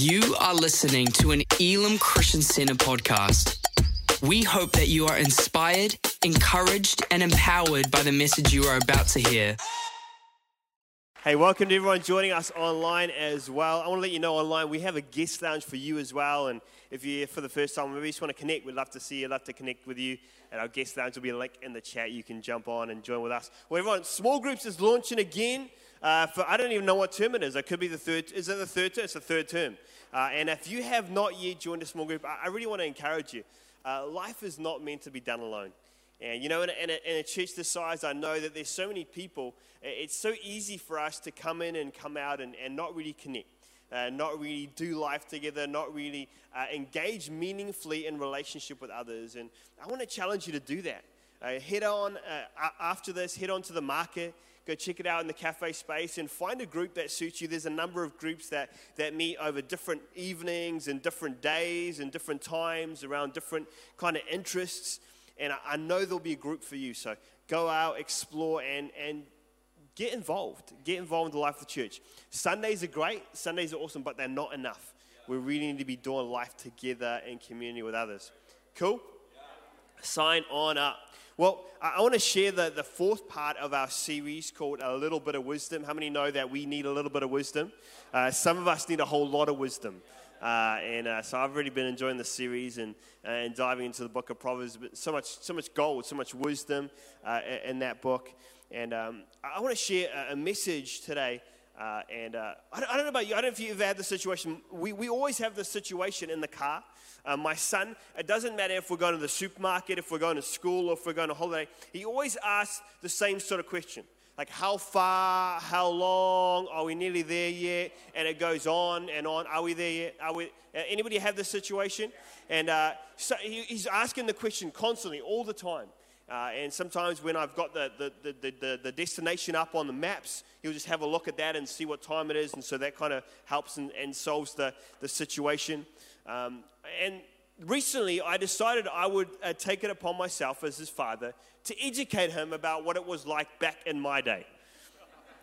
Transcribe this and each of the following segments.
You are listening to an Elim Christian Center podcast. We hope that you are inspired, encouraged, and empowered by the message you are about to hear. Hey, welcome to everyone joining us online as well. I want to let you know online we have a guest lounge for you as well. And if you're here for the first time, maybe you just want to connect, we'd love to see you, love to connect with you. And our guest lounge will be a link in the chat. You can jump on and join with us. Well, everyone, small groups is launching again. Uh, for I don't even know what term it is. It could be the third. Is it the third term? It's the third term. Uh, and if you have not yet joined a small group, I, I really want to encourage you. Uh, life is not meant to be done alone. And you know, in a, in, a, in a, church this size, I know that there's so many people. It's so easy for us to come in and come out and, and not really connect, uh, not really do life together, not really uh, engage meaningfully in relationship with others. And I want to challenge you to do that. Uh, head on uh, after this, head on to the market, go check it out in the cafe space and find a group that suits you. There's a number of groups that, that meet over different evenings and different days and different times around different kind of interests. And I, I know there'll be a group for you. So go out, explore, and, and get involved. Get involved in the life of the church. Sundays are great, Sundays are awesome, but they're not enough. We really need to be doing life together in community with others. Cool? Sign on up. Well, I want to share the, the fourth part of our series called A Little Bit of Wisdom. How many know that we need a little bit of wisdom? Uh, some of us need a whole lot of wisdom. Uh, and uh, so I've really been enjoying the series and, uh, and diving into the book of Proverbs. But so much, so much gold, so much wisdom uh, in that book. And um, I want to share a, message today. Uh, and I don't, I, don't, know about you. I don't know if you've had the situation. We, we always have the situation in the car uh, my son, it doesn't matter if we're going to the supermarket, if we're going to school, or if we're going on holiday, he always asks the same sort of question. Like, how far, how long, are we nearly there yet? And it goes on and on. Are we there yet? Are we, uh, anybody have this situation? And uh, so he, he's asking the question constantly, all the time. Uh, and sometimes when I've got the, the, the, the, the destination up on the maps, he'll just have a look at that and see what time it is. And so that kind of helps and, and solves the, the situation. Um, and recently, I decided I would uh, take it upon myself as his father to educate him about what it was like back in my day.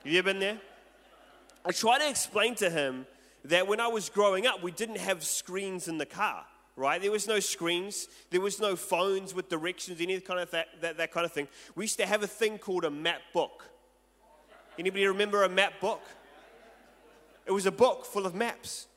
Have you ever been there? I tried to explain to him that when I was growing up, we didn't have screens in the car, right? There was no screens, there was no phones with directions, any kind of that, that, that kind of thing. We used to have a thing called a map book. Anybody remember a map book? It was a book full of maps.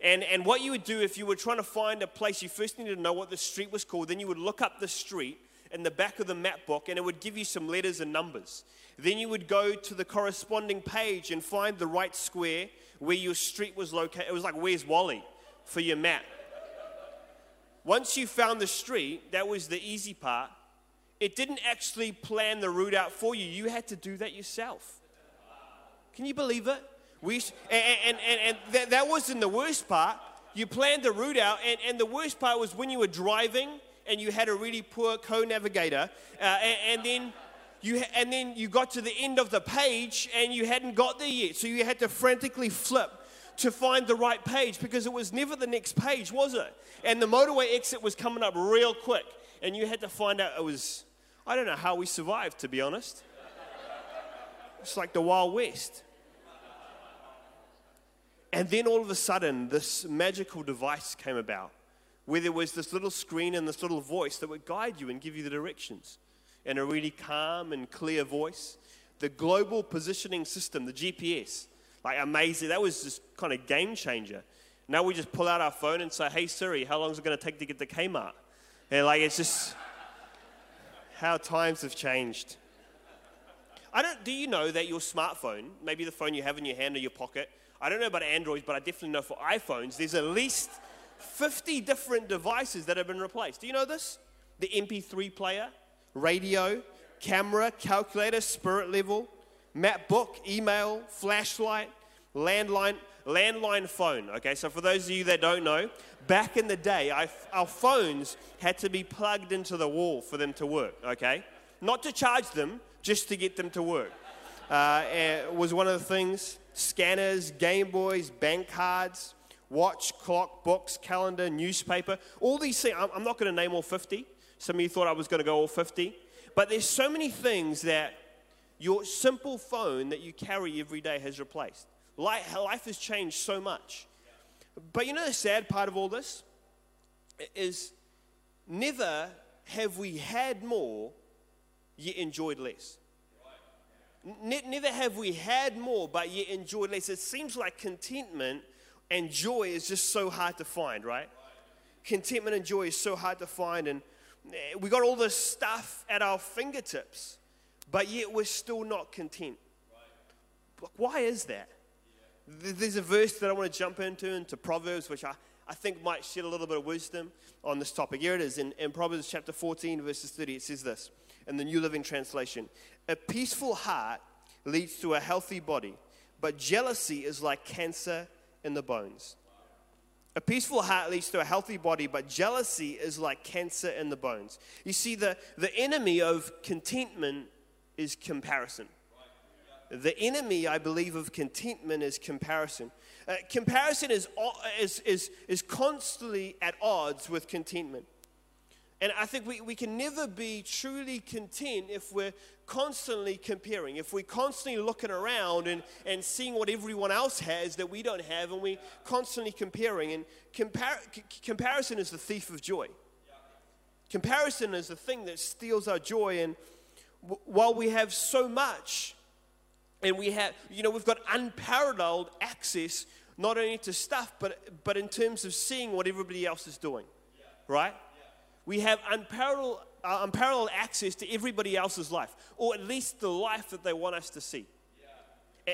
And, and what you would do if you were trying to find a place, you first needed to know what the street was called. Then you would look up the street in the back of the map book and it would give you some letters and numbers. Then you would go to the corresponding page and find the right square where your street was located. It was like, where's Wally for your map? Once you found the street, that was the easy part. It didn't actually plan the route out for you, you had to do that yourself. Can you believe it? We, and and, and, that, that wasn't the worst part. You planned the route out, and, and the worst part was when you were driving and you had a really poor co-navigator, uh, and, and then you and then you got to the end of the page and you hadn't got there yet, so you had to frantically flip to find the right page because it was never the next page, was it? And the motorway exit was coming up real quick, and you had to find out it was. I don't know how we survived, to be honest. It's like the Wild West. And then all of a sudden, this magical device came about where there was this little screen and this little voice that would guide you and give you the directions in a really calm and clear voice. The global positioning system, the GPS, like amazing. That was just kind of game changer. Now we just pull out our phone and say, "Hey Siri, how long is it going to take to get to Kmart?" And like it's just how times have changed. I don't. Do you know that your smartphone, maybe the phone you have in your hand or your pocket, I don't know about Androids, but I definitely know for iPhones, there's at least 50 different devices that have been replaced. Do you know this? The MP3 player, radio, camera, calculator, spirit level, map book, email, flashlight, landline, landline phone. Okay, so for those of you that don't know, back in the day, I, our phones had to be plugged into the wall for them to work. Okay, not to charge them, just to get them to work. Uh, was one of the things scanners, Game Boys, bank cards, watch, clock, books, calendar, newspaper, all these things. I'm not going to name all 50. Some of you thought I was going to go all 50. But there's so many things that your simple phone that you carry every day has replaced. Life has changed so much. But you know the sad part of all this is never have we had more yet enjoyed less. Ne- never have we had more but yet enjoyed less. It seems like contentment and joy is just so hard to find, right? Contentment and joy is so hard to find, and eh, we got all this stuff at our fingertips, but yet we're still not content. Why is that? There's a verse that I want to jump into, into Proverbs, which I, I think might shed a little bit of wisdom on this topic. Here it is in, in Proverbs chapter 14, verses 30. It says this in the New Living Translation A peaceful heart leads to a healthy body, but jealousy is like cancer in the bones. A peaceful heart leads to a healthy body, but jealousy is like cancer in the bones. You see, the, the enemy of contentment is comparison. The enemy, I believe, of contentment is comparison. Uh, comparison is, is, is, is constantly at odds with contentment. And I think we, we can never be truly content if we're constantly comparing, if we're constantly looking around and, and seeing what everyone else has that we don't have, and we're constantly comparing. And compar- c- comparison is the thief of joy. Comparison is the thing that steals our joy. And w- while we have so much, and we have, you know, we've got unparalleled access not only to stuff, but, but in terms of seeing what everybody else is doing, right? We have unparalleled, uh, unparalleled access to everybody else's life, or at least the life that they want us to see.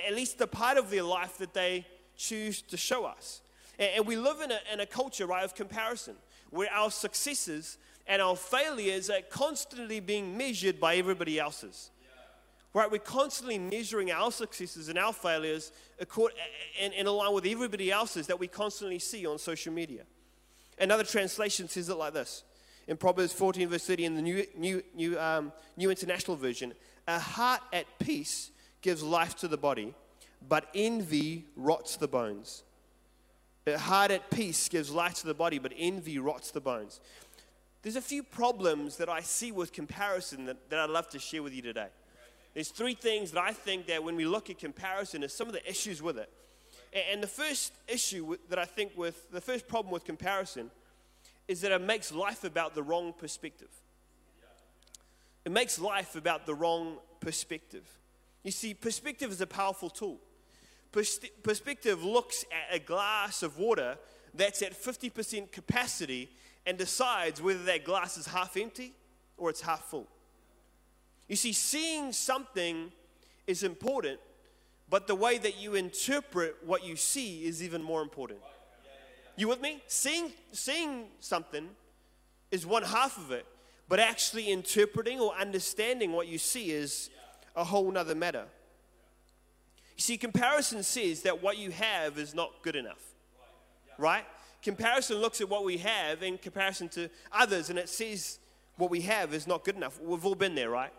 At least the part of their life that they choose to show us. And, and we live in a, in a culture, right, of comparison, where our successes and our failures are constantly being measured by everybody else's. Right, we're constantly measuring our successes and our failures in, in line with everybody else's that we constantly see on social media. Another translation says it like this in Proverbs 14, verse 30, in the New, new, new, um, new International Version A heart at peace gives life to the body, but envy rots the bones. A heart at peace gives life to the body, but envy rots the bones. There's a few problems that I see with comparison that, that I'd love to share with you today. There's three things that I think that when we look at comparison is some of the issues with it. And the first issue that I think with, the first problem with comparison is that it makes life about the wrong perspective. It makes life about the wrong perspective. You see, perspective is a powerful tool. Perspective looks at a glass of water that's at 50% capacity and decides whether that glass is half empty or it's half full. You see, seeing something is important, but the way that you interpret what you see is even more important. You with me? Seeing, seeing something is one half of it, but actually interpreting or understanding what you see is a whole nother matter. You see, comparison says that what you have is not good enough, right? Comparison looks at what we have in comparison to others, and it says what we have is not good enough. We've all been there, right?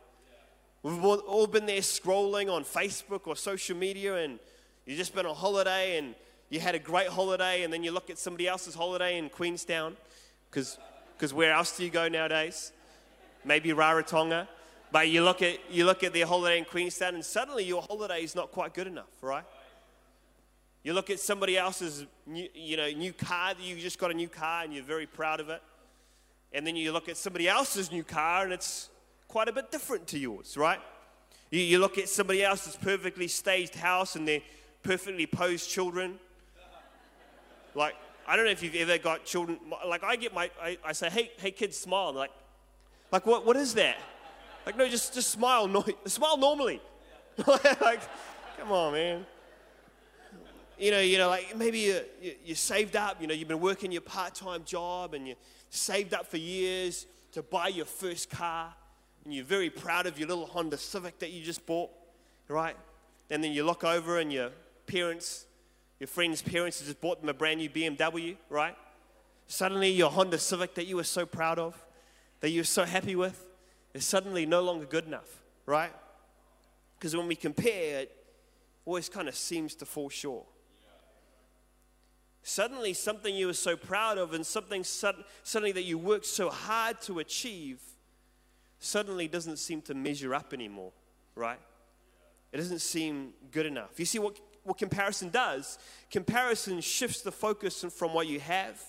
We've all been there scrolling on Facebook or social media, and you've just been on holiday and you had a great holiday, and then you look at somebody else's holiday in Queenstown, because where else do you go nowadays? Maybe Rarotonga. But you look, at, you look at their holiday in Queenstown, and suddenly your holiday is not quite good enough, right? You look at somebody else's new, you know, new car, you just got a new car and you're very proud of it. And then you look at somebody else's new car and it's quite a bit different to yours, right? You, you look at somebody else's perfectly staged house and their perfectly posed children. Like, I don't know if you've ever got children, like I get my, I, I say, hey, hey kids, smile. like, like what, what is that? Like, no, just, just smile, no, smile normally. like, come on, man. You know, you know, like maybe you, you, you saved up, you know, you've been working your part-time job and you saved up for years to buy your first car and you're very proud of your little Honda Civic that you just bought, right? And then you look over and your parents, your friend's parents have just bought them a brand new BMW, right? Suddenly your Honda Civic that you were so proud of, that you were so happy with, is suddenly no longer good enough, right? Because when we compare, it always kind of seems to fall short. Suddenly, something you were so proud of and something suddenly that you worked so hard to achieve suddenly doesn't seem to measure up anymore, right? It doesn't seem good enough. You see, what, what comparison does. Comparison shifts the focus from what you have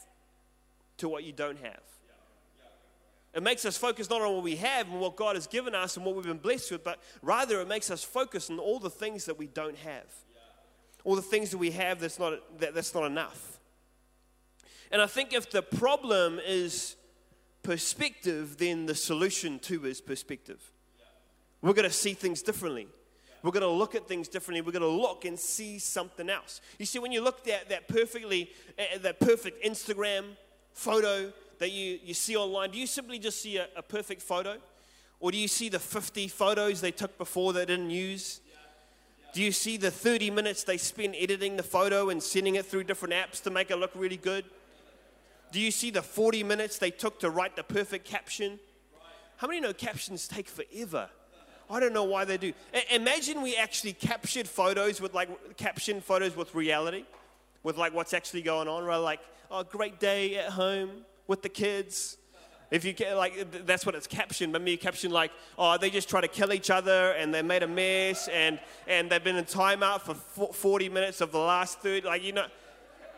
to what you don't have. It makes us focus not on what we have and what God has given us and what we've been blessed with, but rather it makes us focus on all the things that we don't have. All the things that we have that's not, that, that's not enough. And I think if the problem is perspective, then the solution to is perspective. We're going to see things differently. We're going to look at things differently. We're going to look and see something else. You see, when you looked at that perfectly, uh, that perfect Instagram photo that you, you see online, do you simply just see a, a perfect photo? Or do you see the 50 photos they took before they didn't use? Do you see the 30 minutes they spent editing the photo and sending it through different apps to make it look really good? Do you see the 40 minutes they took to write the perfect caption? How many know captions take forever? I don't know why they do. I- imagine we actually captured photos with like caption photos with reality, with like what's actually going on, rather like, oh, great day at home with the kids. If you get like, that's what it's captioned. But me caption like, oh, they just try to kill each other and they made a mess and and they've been in timeout for 40 minutes of the last 30. Like you know,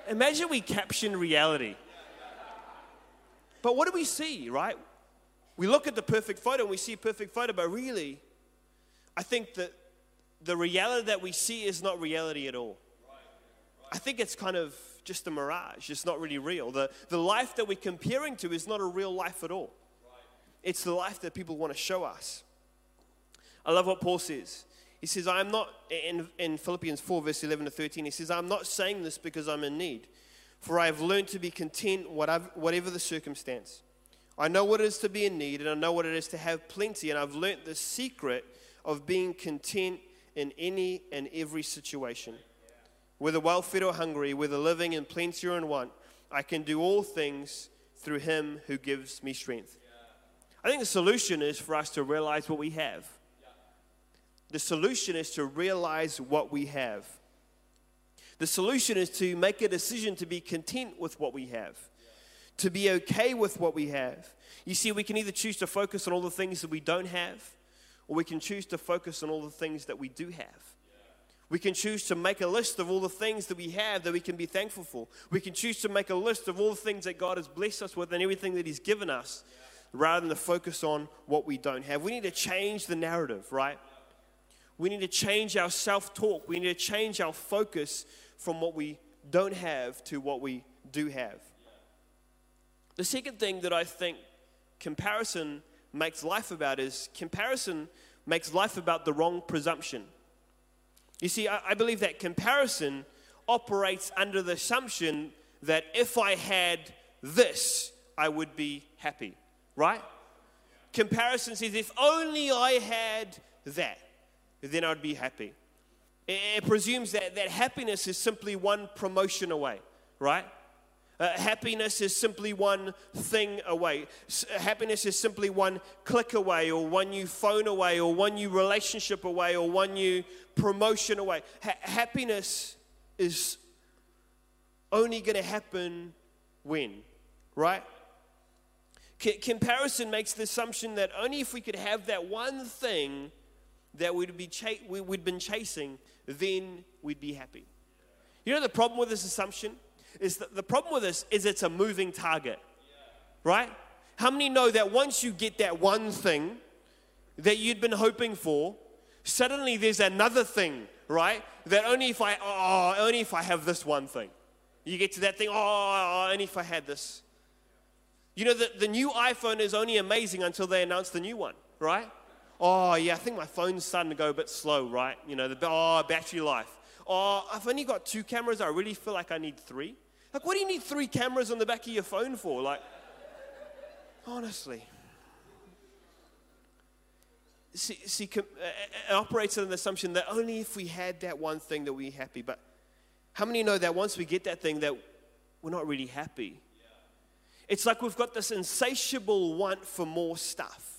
imagine we caption reality. But what do we see, right? We look at the perfect photo and we see a perfect photo, but really, I think that the reality that we see is not reality at all. I think it's kind of just a mirage. It's not really real. The, the life that we're comparing to is not a real life at all. It's the life that people want to show us. I love what Paul says. He says, I'm not, in, in Philippians 4, verse 11 to 13, he says, I'm not saying this because I'm in need, for I have learned to be content whatever, the circumstance. I know what it is to be in need, and I know what it is to have plenty, and I've learned the secret of being content in any and every situation. Whether well fed or hungry, whether living in plenty or in want, I can do all things through him who gives me strength. I think the solution is for us to realize what we have. The solution is to realize what we have. The solution is to make a decision to be content with what we have, to be okay with what we have. You see, we can either choose to focus on all the things that we don't have, or we can choose to focus on all the things that we do have. We can choose to make a list of all the things that we have that we can be thankful for. We can choose to make a list of all the things that God has blessed us with and everything that He's given us rather than to focus on what we don't have. We need to change the narrative, right? We need to change our self talk. We need to change our focus from what we don't have to what we do have. The second thing that I think comparison makes life about is comparison makes life about the wrong presumption. You see, I, I believe that comparison operates under the assumption that if I had this, I would be happy, right? Comparison says, if only I had that, then I'd be happy. It, presumes that, that happiness is simply one promotion away, right? Uh, happiness is simply one thing away. S- happiness is simply one click away, or one new phone away, or one new relationship away, or one new promotion away. Ha- happiness is only going to happen when, right? C- comparison makes the assumption that only if we could have that one thing that we'd, be ch- we, we'd been chasing, then we'd be happy. You know the problem with this assumption? is that the problem with this is it's a moving target, right? How many know that once you get that one thing that you'd been hoping for, suddenly there's another thing, right? That only if I, oh, only if I have this one thing. You get to that thing, oh, only if I had this. You know, the, the new iPhone is only amazing until they announce the new one, right? Oh, yeah, I think my phone's starting to go a bit slow, right? You know, the oh, battery life. Oh, I've only got two cameras. I really feel like I need three. Like, what do you need three cameras on the back of your phone for? Like, honestly. See, see uh, it operates on the assumption that only if we had that one thing that we're happy. But how many know that once we get that thing, that we're not really happy? It's like we've got this insatiable want for more stuff.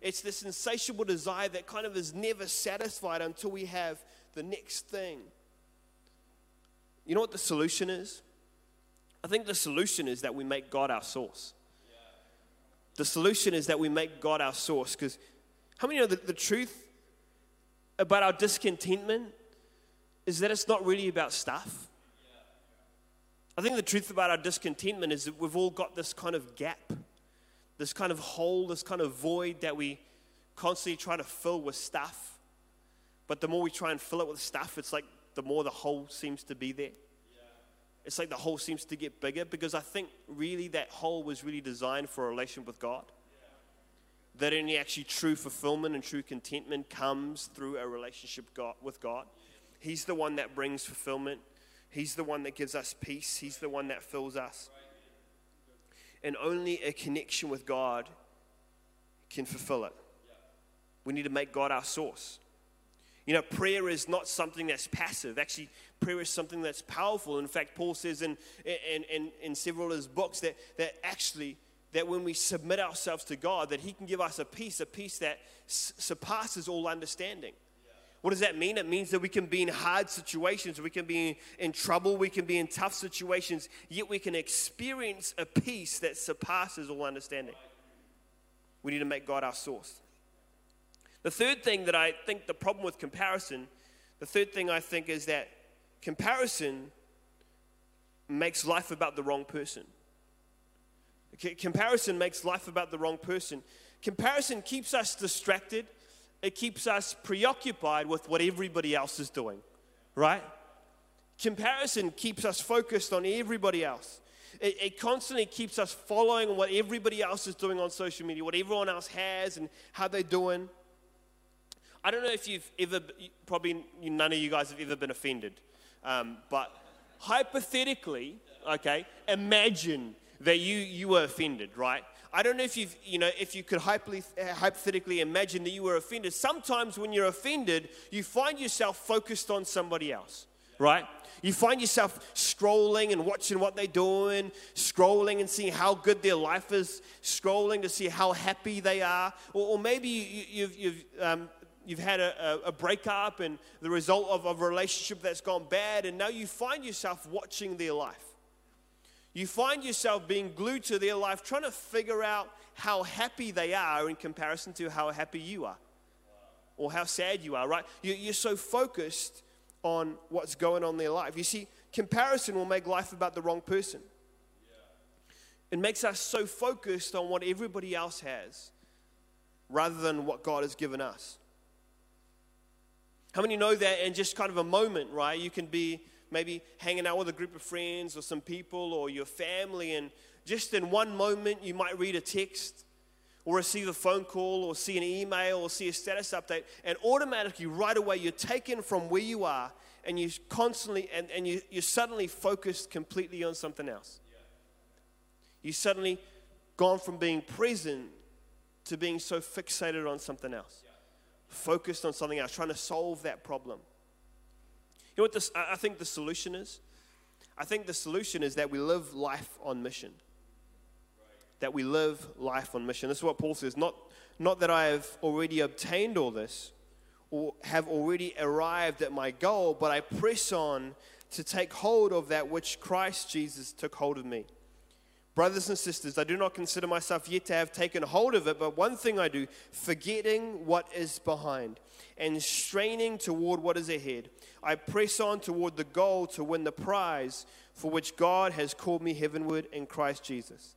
It's this insatiable desire that kind of is never satisfied until we have the next thing. You know what the solution is? I think the solution is that we make God our source. The solution is that we make God our source. Because how many know that the truth about our discontentment is that it's not really about stuff. I think the truth about our discontentment is that we've all got this kind of gap, this kind of hole, this kind of void that we constantly try to fill with stuff. But the more we try and fill it with stuff, it's like the more the hole seems to be there. It's like the hole seems to get bigger because I think really that hole was really designed for a relationship with God. That only actually true fulfillment and true contentment comes through a relationship with God. He's the one that brings fulfillment. He's the one that gives us peace. He's the one that fills us. And only a connection with God can fulfill it. We need to make God our source. You know, prayer is not something that's passive. Actually, prayer is something that's powerful. In fact, Paul says in, in, in, in several of his books that, that actually, that when we submit ourselves to God, that he can give us a peace, a peace that surpasses all understanding. What does that mean? It means that we can be in hard situations, we can be in trouble, we can be in tough situations, yet we can experience a peace that surpasses all understanding. We need to make God our source. The third thing that I think the problem with comparison, the third thing I think is that comparison makes life about the wrong person. Comparison makes life about the wrong person. Comparison keeps us distracted it keeps us preoccupied with what everybody else is doing, right? Comparison keeps us focused on everybody else. It, it, constantly keeps us following what everybody else is doing on social media, what everyone else has and how they're doing. I don't know if you've ever, probably none of you guys have ever been offended, um, but hypothetically, okay, imagine that you, you were offended, right? I don't know if you've, you know, if you could hypothetically imagine that you were offended. Sometimes when you're offended, you find yourself focused on somebody else, right? You find yourself scrolling and watching what they're doing, scrolling and seeing how good their life is, scrolling to see how happy they are. Or, or maybe you, have you've, um, you've had a, a, breakup and the result of, of a relationship that's gone bad, and now you find yourself watching their life you find yourself being glued to their life, trying to figure out how happy they are in comparison to how happy you are or how sad you are, right? You're so focused on what's going on in their life. You see, comparison will make life about the wrong person. It makes us so focused on what everybody else has rather than what God has given us. How many know that in just kind of a moment, right? You can be maybe hanging out with a group of friends or some people or your family, and just in one moment you might read a text or receive a phone call or see an email or see a status update, and automatically, right away, you're taken from where you are and you constantly, and, and you, you're suddenly focused completely on something else. You suddenly gone from being present to being so fixated on something else, focused on something else, trying to solve that problem. You know what this, I think the solution is? I think the solution is that we live life on mission. That we live life on mission. This is what Paul says. Not, not that I have already obtained all this or have already arrived at my goal, but I press on to take hold of that which Christ Jesus took hold of me. Brothers and sisters, I do not consider myself yet to have taken hold of it, but one thing I do, forgetting what is behind and straining toward what is ahead, I press on toward the goal to win the prize for which God has called me heavenward in Christ Jesus.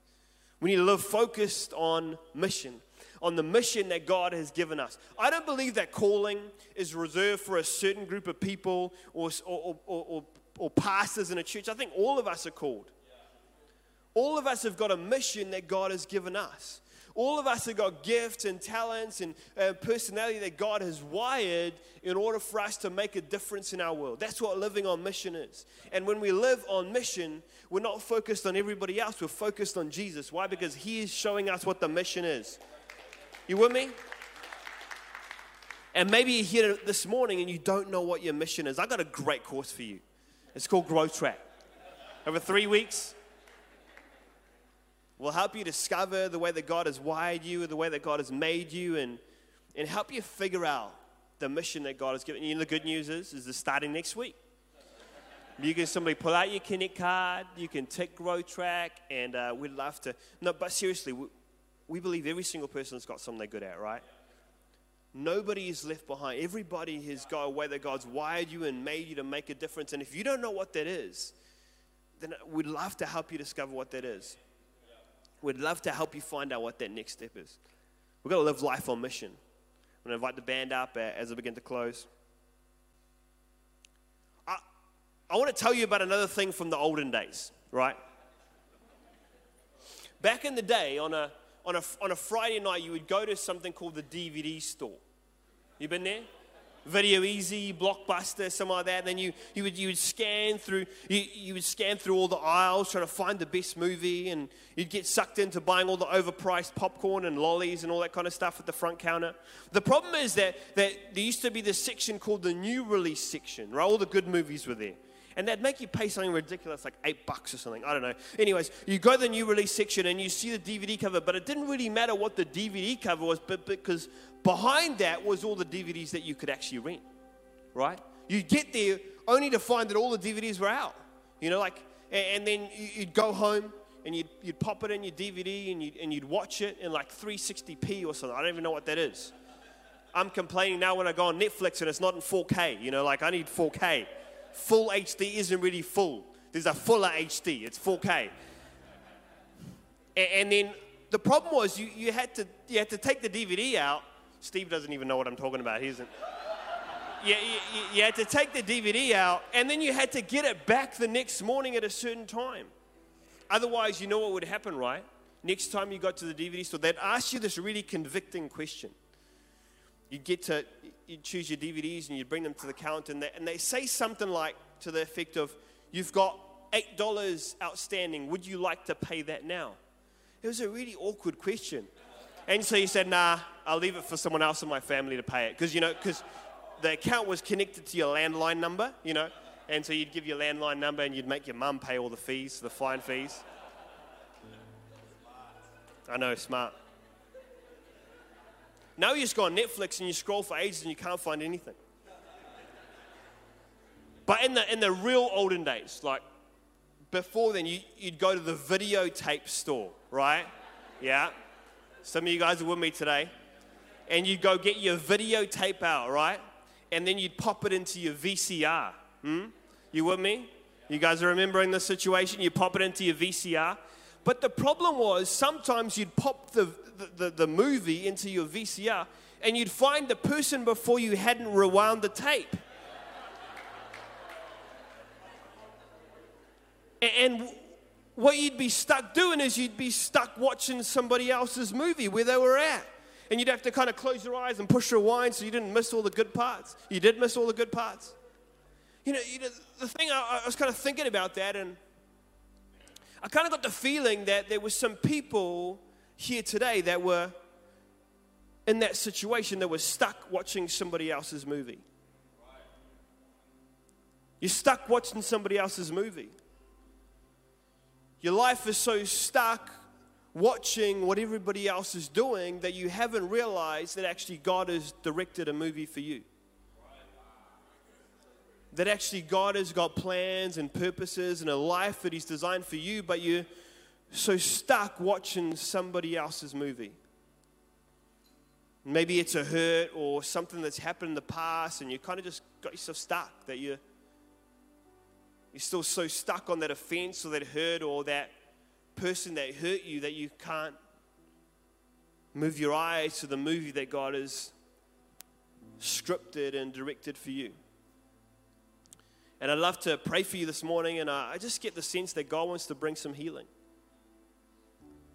We need to live focused on mission, on the mission that God has given us. I don't believe that calling is reserved for a certain group of people or, or, or, or, or pastors in a church. I think all of us are called. All of us have got a mission that God has given us. All of us have got gifts and talents and uh, personality that God has wired in order for us to make a difference in our world. That's what living on mission is. And when we live on mission, we're not focused on everybody else, we're focused on Jesus. Why? Because He is showing us what the mission is. You with me? And maybe you're here this morning and you don't know what your mission is. I got a great course for you. It's called Growth Track. Over three weeks, will help you discover the way that God has wired you, the way that God has made you, and, and help you figure out the mission that God has given you. And the good news is, is starting next week. You can simply pull out your Connect card, you can tick Growth Track, and uh, we'd love to. No, but seriously, we, we believe every single person's got something they're good at, right? Nobody is left behind. Everybody has got a way that God's wired you and made you to make a difference. And if you don't know what that is, then we'd love to help you discover what that is. We'd love to help you find out what that next step is. We've got to live life on mission. I'm going to invite the band up uh, as I begin to close. I, I want to tell you about another thing from the olden days, right? Back in the day, on a, on a, on a Friday night, you would go to something called the DVD store. You been there? Video Ezy, Blockbuster, something like that. And then you, you, would, you would scan through you, you would scan through all the aisles trying to find the best movie, and you'd get sucked into buying all the overpriced popcorn and lollies and all that kind of stuff at the front counter. The problem is that, that there used to be this section called the new release section, right? All the good movies were there and they'd make you pay something ridiculous like eight bucks or something. I don't know. Anyways, you go to the new release section and you see the DVD cover, but it didn't really matter what the DVD cover was, but because behind that was all the DVDs that you could actually rent, right? You'd get there only to find that all the DVDs were out, you know, like, and then you'd go home and you'd, you'd pop it in your DVD and you'd, and you'd watch it in like 360p or something. I don't even know what that is. I'm complaining now when I go on Netflix and it's not in 4K, you know, like I need 4K full HD isn't really full. There's a fuller HD, it's 4K. And, and then the problem was you, you, had to, you had to take the DVD out. Steve doesn't even know what I'm talking about. He isn't. You, you, you had to take the DVD out, and then you had to get it back the next morning at a certain time. Otherwise, you know what would happen, right? Next time you got to the DVD store, they'd ask you this really convicting question. You'd get to you'd choose your DVDs and you'd bring them to the counter, and they, and they say something like to the effect of, You've got $8 outstanding. Would you like to pay that now? It was a really awkward question. And so he said, Nah, I'll leave it for someone else in my family to pay it. Because, you know, because the account was connected to your landline number, you know. And so you'd give your landline number and you'd make your mum pay all the fees, the fine fees. I know, smart. Now you just go on Netflix and you scroll for ages and you can't find anything. But in the, in the real olden days, like before then, you, you'd go to the videotape store, right? Yeah. Some of you guys are with me today. And you'd go get your videotape out, right? And then you'd pop it into your VCR. Hmm? You with me? You guys are remembering the situation? You pop it into your VCR. But the problem was sometimes you'd pop the, the, the, movie into your VCR and you'd find the person before you hadn't rewound the tape. And what you'd be stuck doing is you'd be stuck watching somebody else's movie where they were at. And you'd have to kind of close your eyes and push rewind so you didn't miss all the good parts. You did miss all the good parts. You know, you know the thing, I, I was kind of thinking about that, and I kind of got the feeling that there were some people here today that were in that situation that were stuck watching somebody else's movie. You're stuck watching somebody else's movie. Your life is so stuck watching what everybody else is doing that you haven't realized that actually God has directed a movie for you. That actually God has got plans and purposes and a life that He's designed for you, but you're so stuck watching somebody else's movie. Maybe it's a hurt or something that's happened in the past, and you kind of just got yourself stuck that you're, you're still so stuck on that offense or that hurt or that person that hurt you that you can't move your eyes to the movie that God has scripted and directed for you. And I'd love to pray for you this morning, and I just get the sense that God wants to bring some healing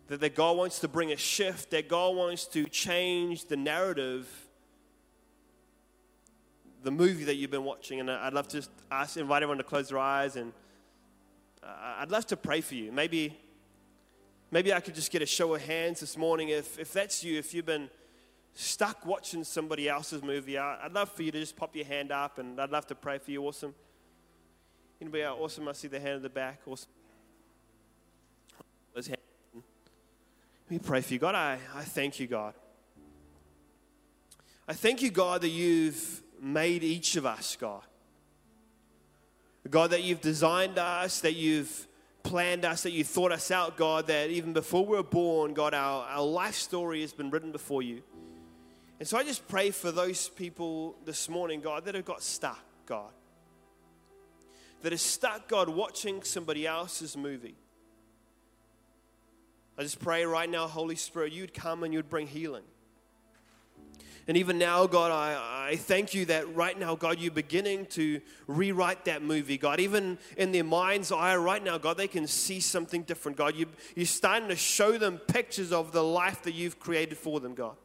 that, that God wants to bring a shift, that God wants to change the narrative, the movie that you've been watching. And I'd love to just ask, invite everyone to close their eyes, and uh, I'd love to pray for you. Maybe, maybe I could just get a show of hands this morning. If, if that's you, if you've been stuck watching somebody else's movie, I'd love for you to just pop your hand up, and I'd love to pray for you. Awesome. Anybody awesome? I see the hand in the back. Awesome. Me pray for you. God, I, I thank you, God. I thank you, God, that you've made each of us, God. God, that you've designed us, that you've planned us, that you thought us out, God, that even before we were born, God, our, our life story has been written before you. And so I just pray for those people this morning, God, that have got stuck, God. That are stuck, God, watching somebody else's movie. I just pray right now, Holy Spirit, you'd come and you'd bring healing. And even now, God, I, I thank you that right now, God, you're beginning to rewrite that movie, God. Even in their mind's eye right now, God, they can see something different, God. You, you're starting to show them pictures of the life that you've created for them, God.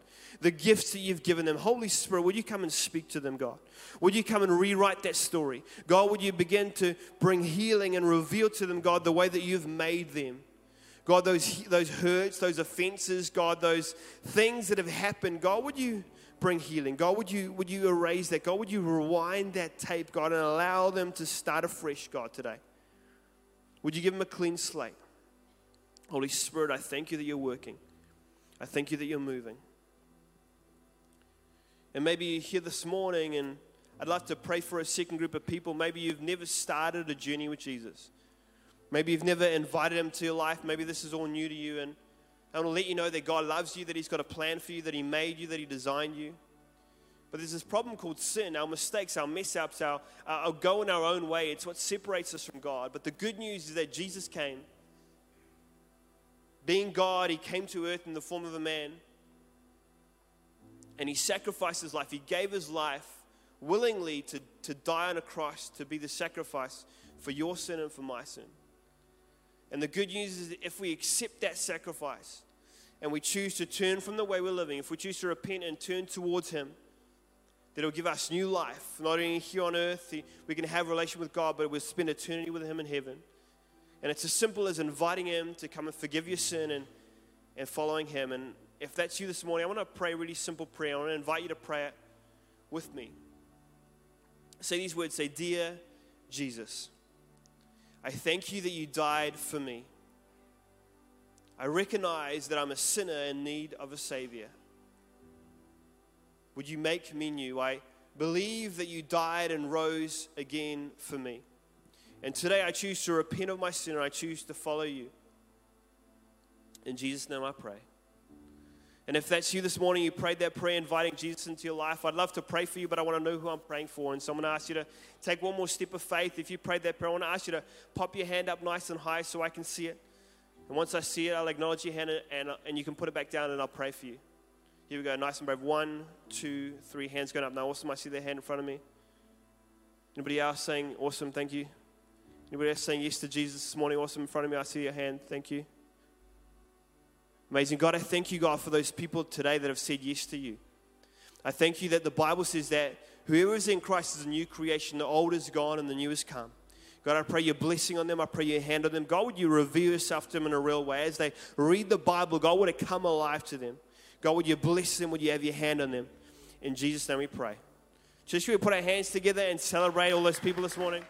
The gifts that you've given them. Holy Spirit, would you come and speak to them, God? Would you come and rewrite that story? God, would you begin to bring healing and reveal to them, God, the way that you've made them? God, those, those hurts, those offenses, God, those things that have happened, God, would you bring healing. God, would you, would you erase that? God, would you rewind that tape, God, and allow them to start afresh, God, today? Would you give them a clean slate? Holy Spirit, I thank you that you're working. I thank you that you're moving. And maybe you're here this morning, and I'd like to pray for a second group of people. Maybe you've never started a journey with Jesus. Maybe you've never invited him to your life. Maybe this is all new to you. And I want to let you know that God loves you, that He's got a plan for you, that He made you, that He designed you. But there's this problem called sin, our mistakes, our mess ups, our, our going our own way. It's what separates us from God. But the good news is that Jesus came. Being God, He came to earth in the form of a man. And He sacrificed His life. He gave His life willingly to, to die on a cross, to be the sacrifice for your sin and for my sin. And the good news is that if we accept that sacrifice and we choose to turn from the way we're living, if we choose to repent and turn towards Him, that it'll give us new life. Not only here on earth, we can have a relation with God, but we'll spend eternity with Him in heaven. And it's as simple as inviting Him to come and forgive your sin and, and following Him. And if that's you this morning, I want to pray a really simple prayer. I want to invite you to pray it with me. Say these words say, Dear Jesus. I thank you that you died for me. I recognize that I'm a sinner in need of a Savior. Would you make me new? I believe that you died and rose again for me. And today I choose to repent of my sin and I choose to follow you. In Jesus' name I pray. And if that's you this morning, you prayed that prayer inviting Jesus into your life, I'd love to pray for you, but I want to know who I'm praying for. And so I'm going to ask you to take one more step of faith. If you prayed that prayer, I want to ask you to pop your hand up nice and high so I can see it. And once I see it, I'll acknowledge your hand and, and you can put it back down and I'll pray for you. Here we go, nice and brave. One, two, three, hands going up. Now, awesome, I see their hand in front of me. Anybody else saying, awesome, thank you? Anybody else saying yes to Jesus this morning? Awesome, in front of me, I see your hand, thank you. Amazing. God, I thank you, God, for those people today that have said yes to you. I thank you that the Bible says that whoever is in Christ is a new creation. The old is gone and the new has come. God, I pray your blessing on them. I pray your hand on them. God, would you reveal yourself to them in a real way? As they read the Bible, God, would it come alive to them? God, would you bless them? Would you have your hand on them? In Jesus' name we pray. Just should we put our hands together and celebrate all those people this morning?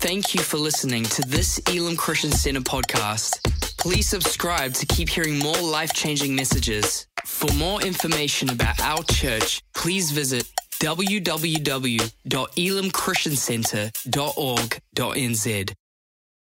Thank you for listening to this Elim Christian Center podcast. Please subscribe to keep hearing more life changing messages. For more information about our church, please visit www.elimchristiancenter.org.nz.